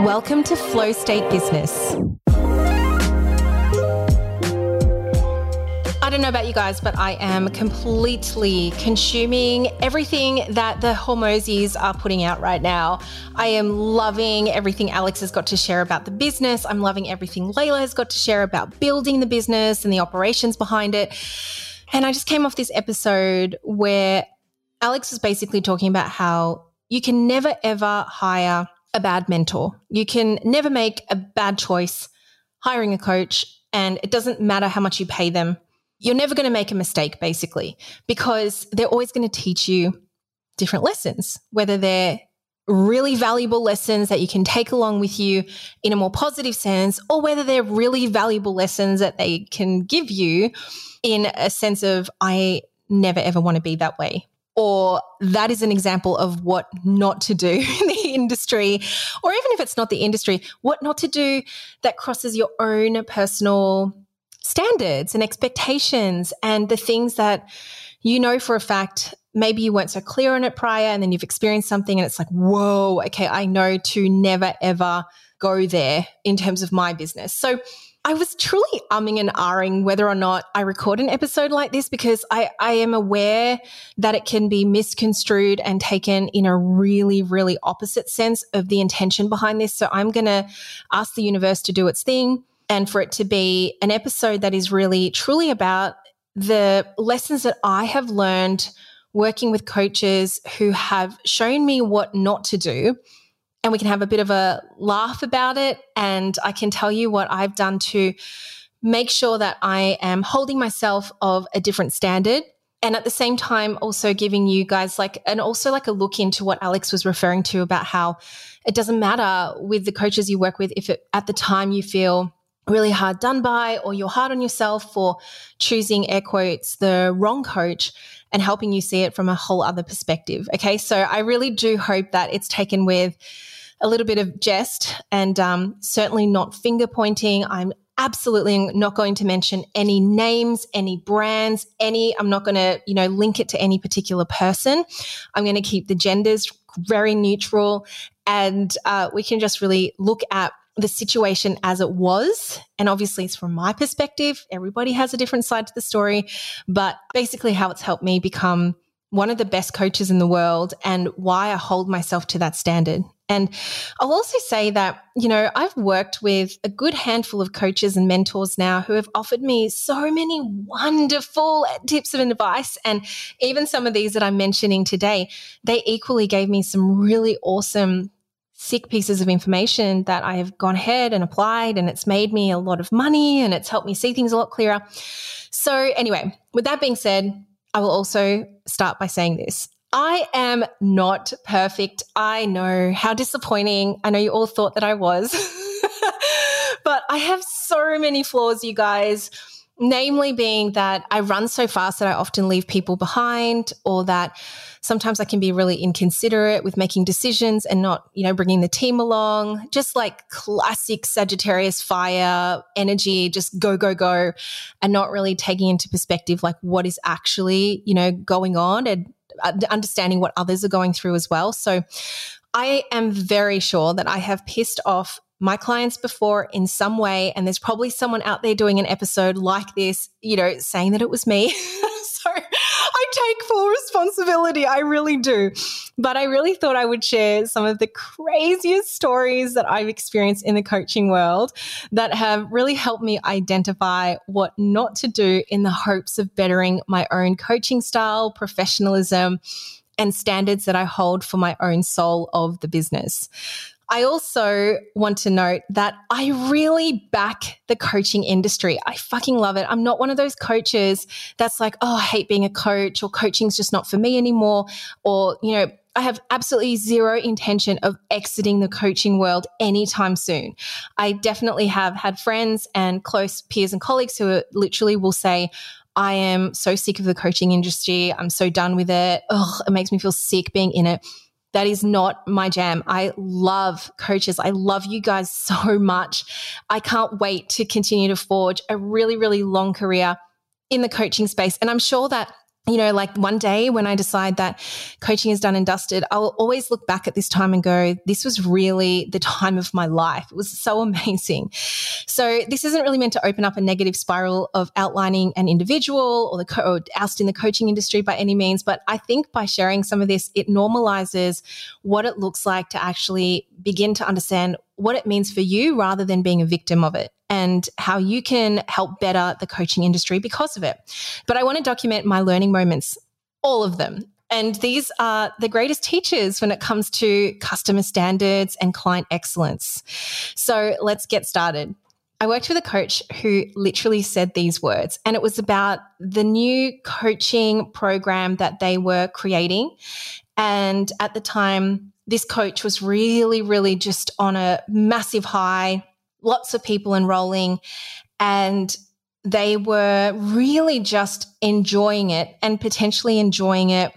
Welcome to Flow State Business. I don't know about you guys, but I am completely consuming everything that the Hormozis are putting out right now. I am loving everything Alex has got to share about the business. I'm loving everything Leila has got to share about building the business and the operations behind it. And I just came off this episode where Alex was basically talking about how you can never ever hire a bad mentor. You can never make a bad choice hiring a coach, and it doesn't matter how much you pay them. You're never going to make a mistake, basically, because they're always going to teach you different lessons, whether they're really valuable lessons that you can take along with you in a more positive sense, or whether they're really valuable lessons that they can give you in a sense of, I never ever want to be that way or that is an example of what not to do in the industry, or even if it's not the industry, what not to do that crosses your own personal standards and expectations and the things that you know for a fact maybe you weren't so clear on it prior and then you've experienced something and it's like, whoa, okay, I know to never ever go there in terms of my business. So I was truly umming and ahhing whether or not I record an episode like this because I, I am aware that it can be misconstrued and taken in a really, really opposite sense of the intention behind this. So I'm going to ask the universe to do its thing and for it to be an episode that is really, truly about the lessons that I have learned working with coaches who have shown me what not to do and we can have a bit of a laugh about it. And I can tell you what I've done to make sure that I am holding myself of a different standard. And at the same time, also giving you guys like, and also like a look into what Alex was referring to about how it doesn't matter with the coaches you work with if it, at the time you feel really hard done by or you're hard on yourself for choosing air quotes the wrong coach and helping you see it from a whole other perspective. Okay. So I really do hope that it's taken with a little bit of jest and um, certainly not finger pointing. I'm absolutely not going to mention any names, any brands, any, I'm not going to, you know, link it to any particular person. I'm going to keep the genders very neutral and uh, we can just really look at the situation as it was. And obviously, it's from my perspective. Everybody has a different side to the story, but basically, how it's helped me become one of the best coaches in the world and why I hold myself to that standard. And I'll also say that, you know, I've worked with a good handful of coaches and mentors now who have offered me so many wonderful tips and advice. And even some of these that I'm mentioning today, they equally gave me some really awesome sick pieces of information that I have gone ahead and applied, and it's made me a lot of money and it's helped me see things a lot clearer. So, anyway, with that being said, I will also start by saying this. I am not perfect. I know how disappointing. I know you all thought that I was, but I have so many flaws, you guys. Namely, being that I run so fast that I often leave people behind, or that sometimes I can be really inconsiderate with making decisions and not, you know, bringing the team along. Just like classic Sagittarius fire energy, just go, go, go, and not really taking into perspective like what is actually, you know, going on and uh, understanding what others are going through as well. So I am very sure that I have pissed off my clients before in some way. And there's probably someone out there doing an episode like this, you know, saying that it was me. so I take full responsibility. I really do. But I really thought I would share some of the craziest stories that I've experienced in the coaching world that have really helped me identify what not to do in the hopes of bettering my own coaching style, professionalism, and standards that I hold for my own soul of the business. I also want to note that I really back the coaching industry. I fucking love it. I'm not one of those coaches that's like, oh, I hate being a coach or coaching's just not for me anymore. Or, you know, I have absolutely zero intention of exiting the coaching world anytime soon. I definitely have had friends and close peers and colleagues who literally will say, I am so sick of the coaching industry. I'm so done with it. Ugh, it makes me feel sick being in it. That is not my jam. I love coaches. I love you guys so much. I can't wait to continue to forge a really, really long career in the coaching space. And I'm sure that you know, like one day when I decide that coaching is done and dusted, I'll always look back at this time and go, this was really the time of my life. It was so amazing. So this isn't really meant to open up a negative spiral of outlining an individual or the co- or ousting the coaching industry by any means. But I think by sharing some of this, it normalizes what it looks like to actually begin to understand what it means for you rather than being a victim of it and how you can help better the coaching industry because of it. But I want to document my learning moments, all of them. And these are the greatest teachers when it comes to customer standards and client excellence. So let's get started. I worked with a coach who literally said these words, and it was about the new coaching program that they were creating. And at the time, this coach was really, really just on a massive high lots of people enrolling, and they were really just enjoying it and potentially enjoying it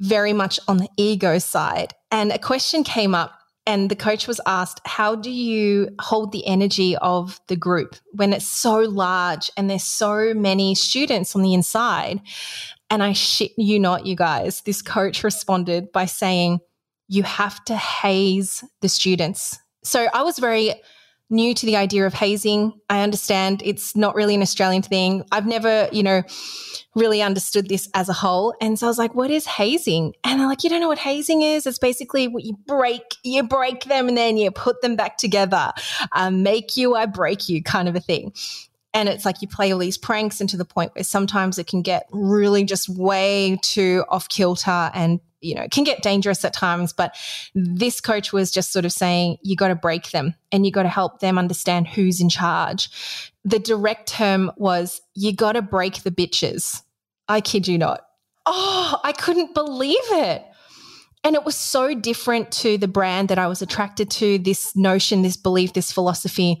very much on the ego side. And a question came up, and the coach was asked, How do you hold the energy of the group when it's so large and there's so many students on the inside? And I shit you not, you guys, this coach responded by saying, You have to haze the students. So I was very new to the idea of hazing. I understand it's not really an Australian thing. I've never, you know, really understood this as a whole. And so I was like, what is hazing? And they're like, you don't know what hazing is? It's basically what you break, you break them and then you put them back together. Um, make you, I break you kind of a thing. And it's like you play all these pranks and to the point where sometimes it can get really just way too off kilter and you know, it can get dangerous at times. But this coach was just sort of saying, you got to break them and you got to help them understand who's in charge. The direct term was, you got to break the bitches. I kid you not. Oh, I couldn't believe it. And it was so different to the brand that I was attracted to. This notion, this belief, this philosophy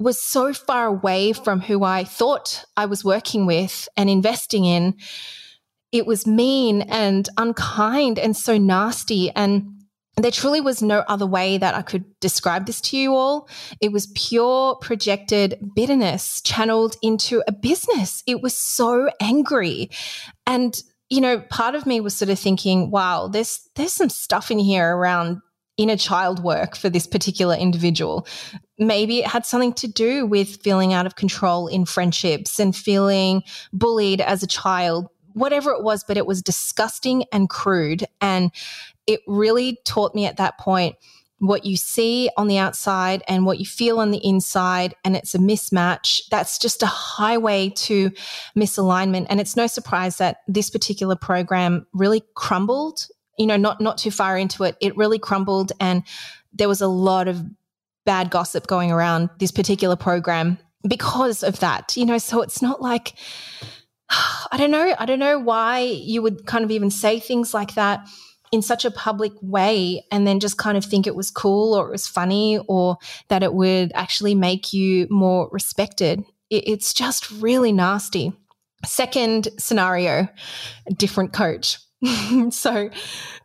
was so far away from who I thought I was working with and investing in it was mean and unkind and so nasty. And there truly was no other way that I could describe this to you all. It was pure projected bitterness channeled into a business. It was so angry. And, you know, part of me was sort of thinking, wow, there's there's some stuff in here around inner child work for this particular individual. Maybe it had something to do with feeling out of control in friendships and feeling bullied as a child whatever it was, but it was disgusting and crude. And it really taught me at that point what you see on the outside and what you feel on the inside, and it's a mismatch. That's just a highway to misalignment. And it's no surprise that this particular program really crumbled. You know, not not too far into it, it really crumbled, and there was a lot of bad gossip going around this particular program because of that. You know, so it's not like I don't know. I don't know why you would kind of even say things like that in such a public way and then just kind of think it was cool or it was funny or that it would actually make you more respected. It's just really nasty. Second scenario, different coach. so,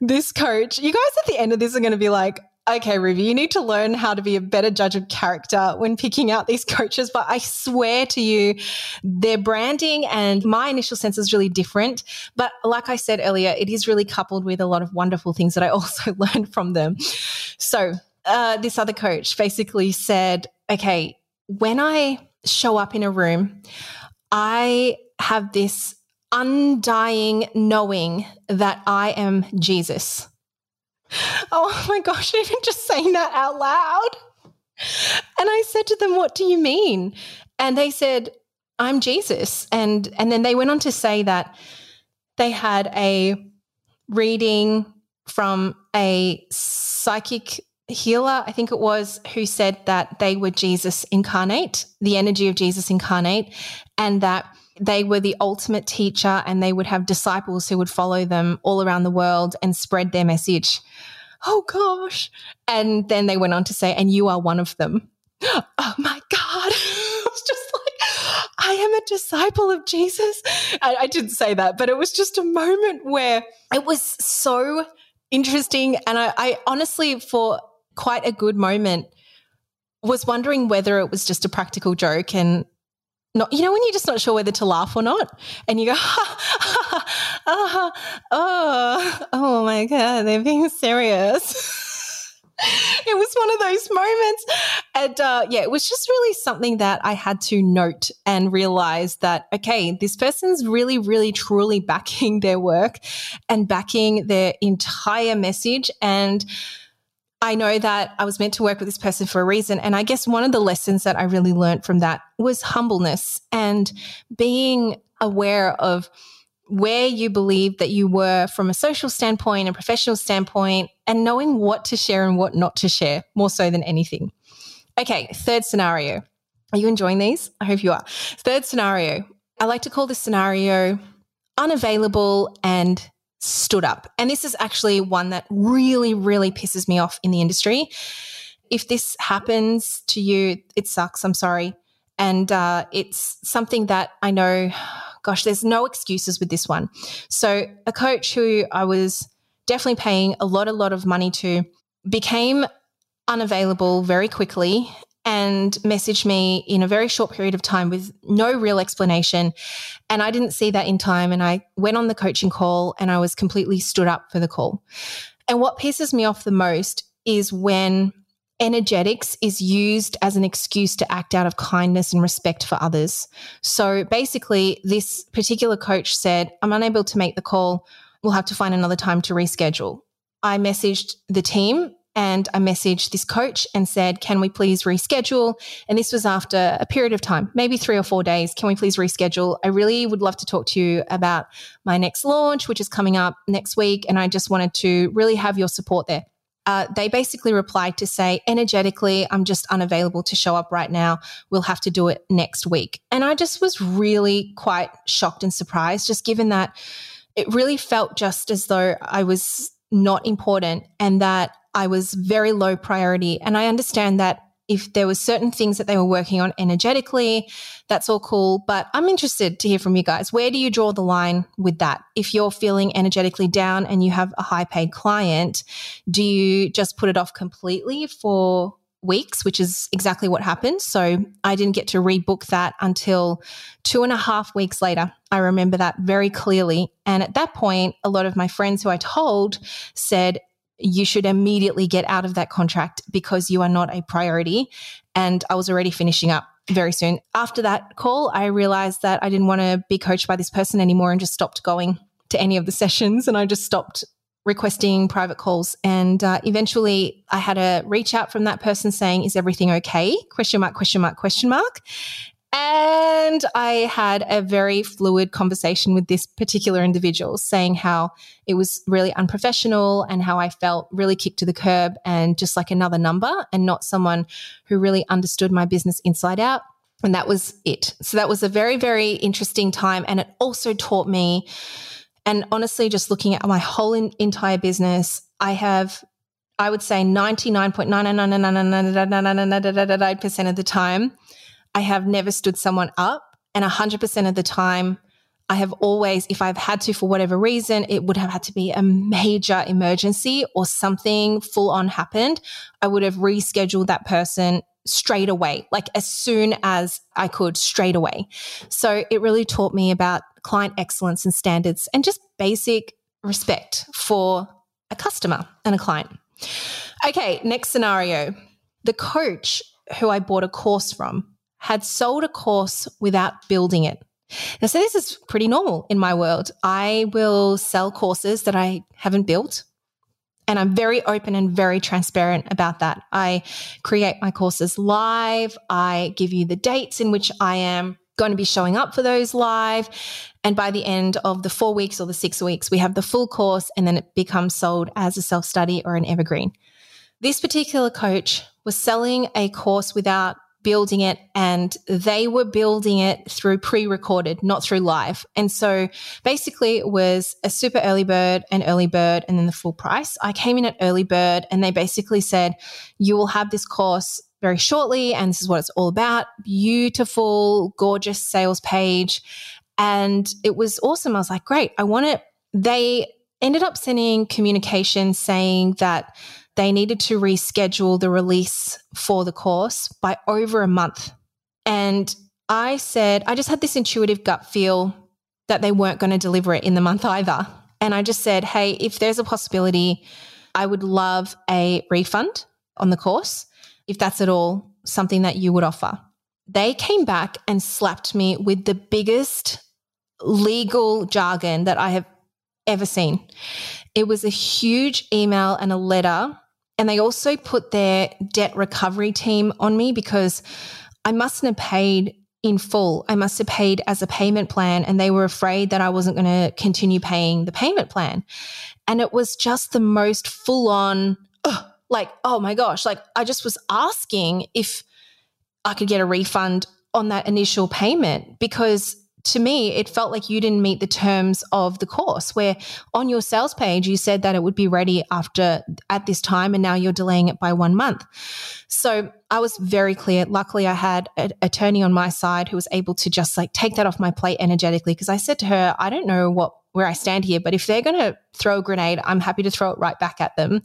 this coach, you guys at the end of this are going to be like, okay, Ruby, you need to learn how to be a better judge of character when picking out these coaches. But I swear to you, their branding and my initial sense is really different. But like I said earlier, it is really coupled with a lot of wonderful things that I also learned from them. So, uh, this other coach basically said, okay, when I show up in a room, I have this undying knowing that I am Jesus. Oh my gosh, even just saying that out loud. And I said to them, What do you mean? And they said, I'm Jesus. And and then they went on to say that they had a reading from a psychic healer, I think it was, who said that they were Jesus incarnate, the energy of Jesus incarnate, and that they were the ultimate teacher and they would have disciples who would follow them all around the world and spread their message. Oh gosh. And then they went on to say, and you are one of them. Oh my God. I was just like, I am a disciple of Jesus. I, I didn't say that, but it was just a moment where it was so interesting. And I, I honestly, for quite a good moment, was wondering whether it was just a practical joke and not, you know, when you're just not sure whether to laugh or not, and you go, ha, ha, ha, oh, oh my God, they're being serious. it was one of those moments. And uh, yeah, it was just really something that I had to note and realize that, okay, this person's really, really, truly backing their work and backing their entire message. And I know that I was meant to work with this person for a reason. And I guess one of the lessons that I really learned from that was humbleness and being aware of where you believe that you were from a social standpoint and professional standpoint and knowing what to share and what not to share more so than anything. Okay, third scenario. Are you enjoying these? I hope you are. Third scenario. I like to call this scenario unavailable and stood up. And this is actually one that really, really pisses me off in the industry. If this happens to you, it sucks. I'm sorry. And uh, it's something that I know, gosh, there's no excuses with this one. So, a coach who I was definitely paying a lot, a lot of money to became unavailable very quickly and messaged me in a very short period of time with no real explanation. And I didn't see that in time. And I went on the coaching call and I was completely stood up for the call. And what pisses me off the most is when energetics is used as an excuse to act out of kindness and respect for others. So basically, this particular coach said, I'm unable to make the call. We'll have to find another time to reschedule. I messaged the team and I messaged this coach and said, Can we please reschedule? And this was after a period of time, maybe three or four days. Can we please reschedule? I really would love to talk to you about my next launch, which is coming up next week. And I just wanted to really have your support there uh, they basically replied to say, energetically, I'm just unavailable to show up right now. We'll have to do it next week. And I just was really quite shocked and surprised, just given that it really felt just as though I was not important and that I was very low priority. And I understand that if there were certain things that they were working on energetically, that's all cool. But I'm interested to hear from you guys. Where do you draw the line with that? If you're feeling energetically down and you have a high paid client, do you just put it off completely for weeks, which is exactly what happened. So I didn't get to rebook that until two and a half weeks later. I remember that very clearly. And at that point, a lot of my friends who I told said, you should immediately get out of that contract because you are not a priority. And I was already finishing up very soon. After that call, I realized that I didn't want to be coached by this person anymore and just stopped going to any of the sessions. And I just stopped requesting private calls. And uh, eventually I had a reach out from that person saying, is everything okay? Question mark, question mark, question mark. And I had a very fluid conversation with this particular individual saying how it was really unprofessional and how I felt really kicked to the curb and just like another number and not someone who really understood my business inside out. And that was it. So that was a very, very interesting time. And it also taught me, and honestly, just looking at my whole in, entire business, I have I would say 99.9999999% of the time, I have never stood someone up. And 100% of the time, I have always, if I've had to for whatever reason, it would have had to be a major emergency or something full on happened. I would have rescheduled that person straight away, like as soon as I could, straight away. So it really taught me about client excellence and standards and just basic respect for a customer and a client. Okay, next scenario. The coach who I bought a course from had sold a course without building it. Now, so this is pretty normal in my world. I will sell courses that I haven't built. And I'm very open and very transparent about that. I create my courses live. I give you the dates in which I am going to be showing up for those live. And by the end of the four weeks or the six weeks, we have the full course and then it becomes sold as a self study or an evergreen. This particular coach was selling a course without building it and they were building it through pre-recorded, not through live. And so basically it was a super early bird, an early bird, and then the full price. I came in at early bird and they basically said, you will have this course very shortly and this is what it's all about. Beautiful, gorgeous sales page. And it was awesome. I was like, great, I want it. They ended up sending communication saying that they needed to reschedule the release for the course by over a month. And I said, I just had this intuitive gut feel that they weren't going to deliver it in the month either. And I just said, hey, if there's a possibility, I would love a refund on the course, if that's at all something that you would offer. They came back and slapped me with the biggest legal jargon that I have ever seen. It was a huge email and a letter. And they also put their debt recovery team on me because I mustn't have paid in full. I must have paid as a payment plan, and they were afraid that I wasn't going to continue paying the payment plan. And it was just the most full on, like, oh my gosh, like I just was asking if I could get a refund on that initial payment because to me, it felt like you didn't meet the terms of the course. Where on your sales page, you said that it would be ready after at this time, and now you're delaying it by one month. So I was very clear. Luckily, I had an attorney on my side who was able to just like take that off my plate energetically because I said to her, I don't know what where I stand here, but if they're going to throw a grenade, I'm happy to throw it right back at them.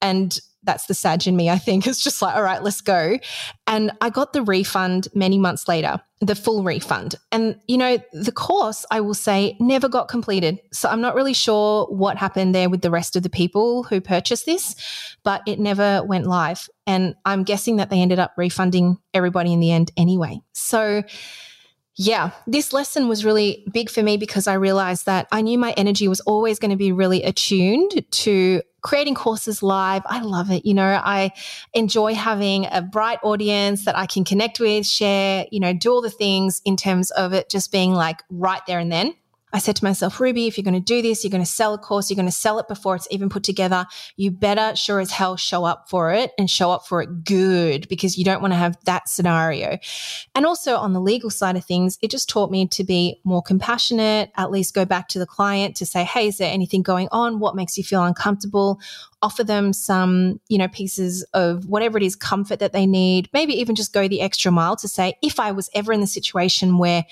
And that's the Sag in me, I think. It's just like, all right, let's go. And I got the refund many months later, the full refund. And, you know, the course, I will say, never got completed. So I'm not really sure what happened there with the rest of the people who purchased this, but it never went live. And I'm guessing that they ended up refunding everybody in the end anyway. So, yeah, this lesson was really big for me because I realized that I knew my energy was always going to be really attuned to creating courses live. I love it. You know, I enjoy having a bright audience that I can connect with, share, you know, do all the things in terms of it just being like right there and then. I said to myself, Ruby, if you're going to do this, you're going to sell a course, you're going to sell it before it's even put together. You better sure as hell show up for it and show up for it good because you don't want to have that scenario. And also on the legal side of things, it just taught me to be more compassionate, at least go back to the client to say, Hey, is there anything going on? What makes you feel uncomfortable? Offer them some, you know, pieces of whatever it is, comfort that they need. Maybe even just go the extra mile to say, if I was ever in the situation where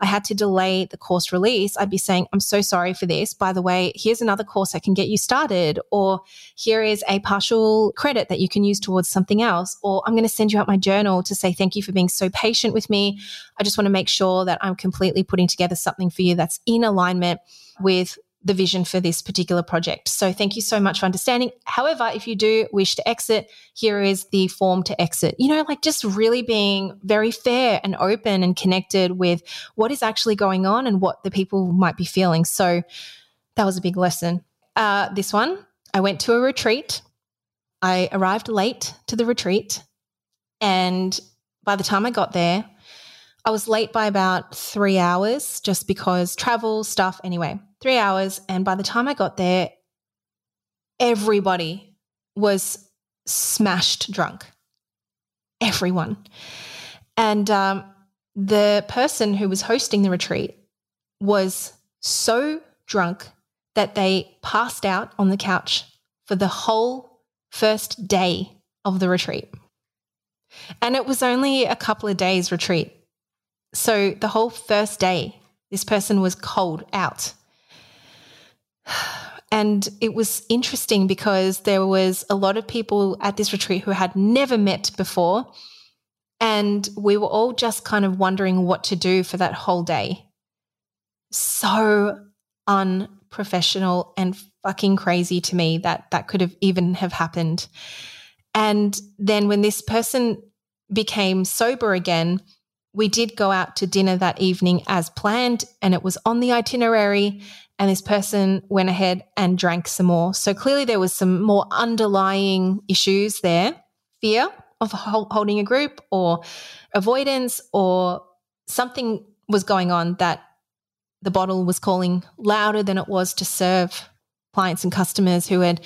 I had to delay the course release, I'd be saying, I'm so sorry for this. By the way, here's another course I can get you started. Or here is a partial credit that you can use towards something else. Or I'm going to send you out my journal to say thank you for being so patient with me. I just want to make sure that I'm completely putting together something for you that's in alignment with the vision for this particular project. So thank you so much for understanding. However, if you do wish to exit, here is the form to exit. You know, like just really being very fair and open and connected with what is actually going on and what the people might be feeling. So that was a big lesson. Uh, this one, I went to a retreat. I arrived late to the retreat. And by the time I got there, I was late by about three hours just because travel stuff. Anyway, three hours. And by the time I got there, everybody was smashed drunk. Everyone. And um, the person who was hosting the retreat was so drunk that they passed out on the couch for the whole first day of the retreat. And it was only a couple of days retreat. So the whole first day, this person was cold out. And it was interesting because there was a lot of people at this retreat who had never met before. And we were all just kind of wondering what to do for that whole day. So unprofessional and fucking crazy to me that that could have even have happened. And then when this person became sober again, we did go out to dinner that evening as planned and it was on the itinerary and this person went ahead and drank some more. So clearly there was some more underlying issues there, fear of holding a group or avoidance or something was going on that the bottle was calling louder than it was to serve clients and customers who had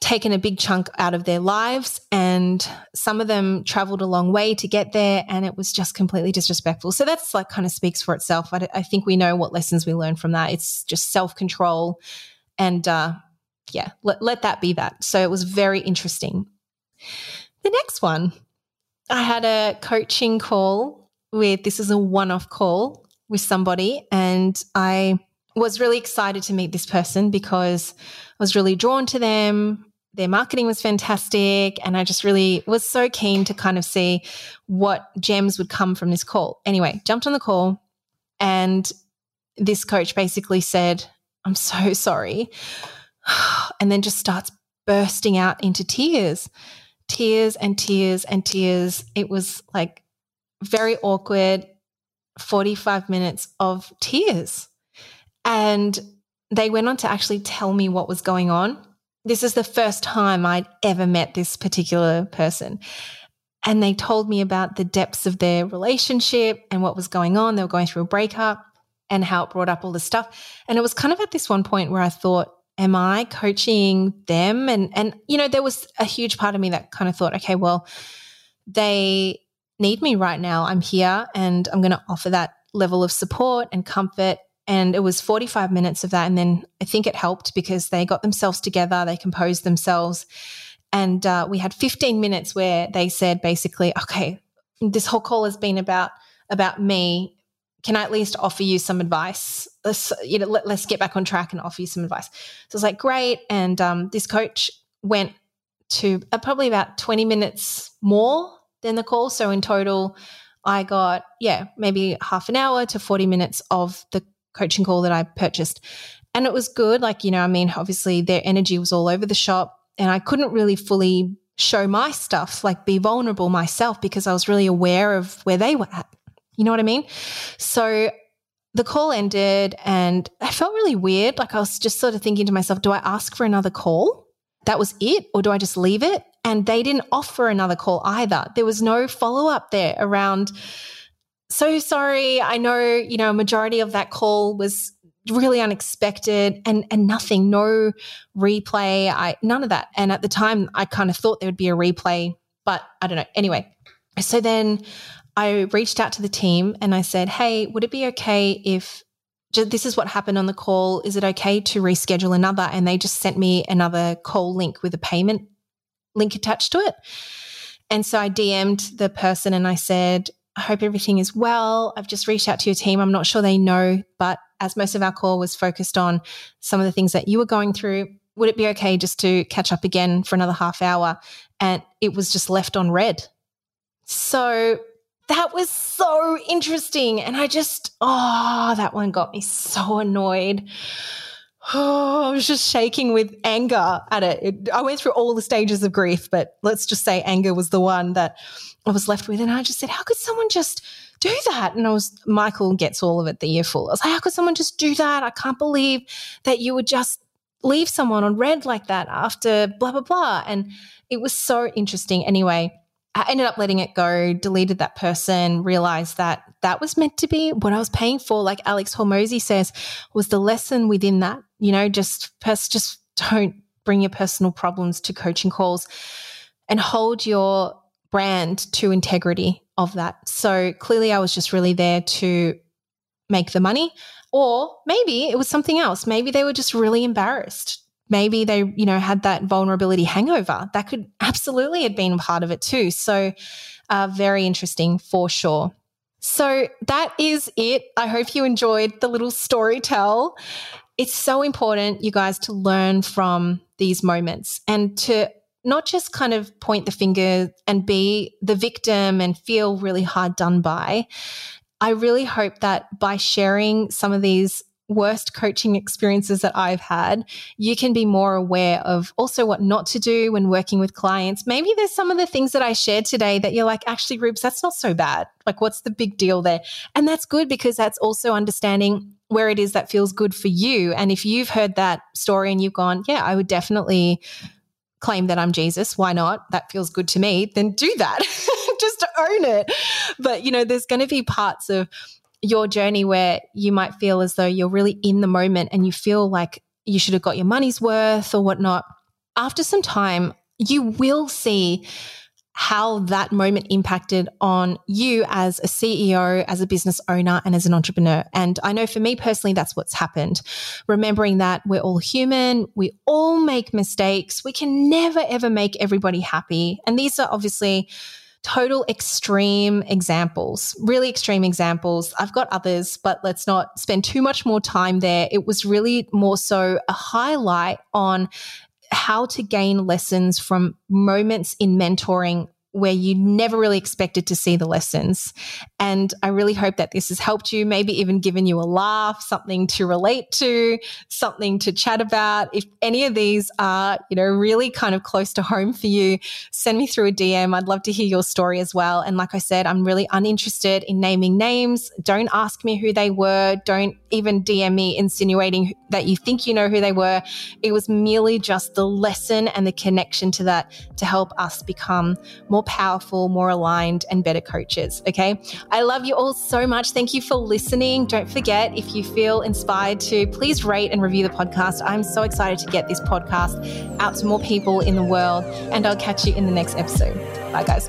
taken a big chunk out of their lives and some of them traveled a long way to get there and it was just completely disrespectful. So that's like kind of speaks for itself. I, I think we know what lessons we learn from that. It's just self-control and uh, yeah let, let that be that. So it was very interesting. The next one i had a coaching call with this is a one-off call with somebody and i was really excited to meet this person because I was really drawn to them their marketing was fantastic. And I just really was so keen to kind of see what gems would come from this call. Anyway, jumped on the call, and this coach basically said, I'm so sorry. And then just starts bursting out into tears, tears and tears and tears. It was like very awkward 45 minutes of tears. And they went on to actually tell me what was going on. This is the first time I'd ever met this particular person. And they told me about the depths of their relationship and what was going on. They were going through a breakup and how it brought up all this stuff. And it was kind of at this one point where I thought, am I coaching them? And and you know, there was a huge part of me that kind of thought, okay, well, they need me right now. I'm here and I'm going to offer that level of support and comfort. And it was 45 minutes of that. And then I think it helped because they got themselves together, they composed themselves. And uh, we had 15 minutes where they said basically, okay, this whole call has been about about me can I at least offer you some advice? Let's, you know, let, us get back on track and offer you some advice. So it's like, great. And um, this coach went to uh, probably about 20 minutes more than the call. So in total, I got, yeah, maybe half an hour to 40 minutes of the coaching call that I purchased. And it was good. Like, you know, I mean, obviously their energy was all over the shop and I couldn't really fully show my stuff, like be vulnerable myself because I was really aware of where they were at. You know what I mean? So the call ended and I felt really weird. Like I was just sort of thinking to myself, do I ask for another call? That was it? Or do I just leave it? And they didn't offer another call either. There was no follow up there around, so sorry. I know, you know, a majority of that call was really unexpected and and nothing no replay i none of that and at the time i kind of thought there would be a replay but i don't know anyway so then I reached out to the team and I said, Hey, would it be okay if this is what happened on the call? Is it okay to reschedule another? And they just sent me another call link with a payment link attached to it. And so I DM'd the person and I said, I hope everything is well. I've just reached out to your team. I'm not sure they know, but as most of our call was focused on some of the things that you were going through, would it be okay just to catch up again for another half hour? And it was just left on read. So that was so interesting. And I just, oh, that one got me so annoyed. Oh, I was just shaking with anger at it. it. I went through all the stages of grief, but let's just say anger was the one that I was left with. And I just said, how could someone just do that? And I was, Michael gets all of it the earful. I was like, how could someone just do that? I can't believe that you would just leave someone on read like that after blah, blah, blah. And it was so interesting. Anyway, I ended up letting it go, deleted that person, realized that that was meant to be what I was paying for. Like Alex Hormozi says, was the lesson within that, you know, just, just don't bring your personal problems to coaching calls and hold your brand to integrity of that. So clearly I was just really there to make the money or maybe it was something else. Maybe they were just really embarrassed maybe they, you know, had that vulnerability hangover. That could absolutely have been part of it too. So, uh, very interesting for sure. So that is it. I hope you enjoyed the little story tell. It's so important, you guys, to learn from these moments and to not just kind of point the finger and be the victim and feel really hard done by. I really hope that by sharing some of these worst coaching experiences that I've had, you can be more aware of also what not to do when working with clients. Maybe there's some of the things that I shared today that you're like, actually, Rubes, that's not so bad. Like, what's the big deal there? And that's good because that's also understanding where it is that feels good for you. And if you've heard that story and you've gone, yeah, I would definitely claim that I'm Jesus. Why not? That feels good to me. Then do that. Just own it. But, you know, there's going to be parts of your journey where you might feel as though you're really in the moment and you feel like you should have got your money's worth or whatnot, after some time, you will see how that moment impacted on you as a CEO, as a business owner, and as an entrepreneur. And I know for me personally, that's what's happened. Remembering that we're all human, we all make mistakes, we can never ever make everybody happy. And these are obviously total extreme examples, really extreme examples. I've got others, but let's not spend too much more time there. It was really more so a highlight on how to gain lessons from moments in mentoring where you never really expected to see the lessons. And I really hope that this has helped you, maybe even given you a laugh, something to relate to, something to chat about. If any of these are, you know, really kind of close to home for you, send me through a DM. I'd love to hear your story as well. And like I said, I'm really uninterested in naming names. Don't ask me who they were. Don't even DM me insinuating that you think you know who they were. It was merely just the lesson and the connection to that to help us become more powerful, more aligned, and better coaches. Okay. I love you all so much. Thank you for listening. Don't forget, if you feel inspired to, please rate and review the podcast. I'm so excited to get this podcast out to more people in the world. And I'll catch you in the next episode. Bye, guys.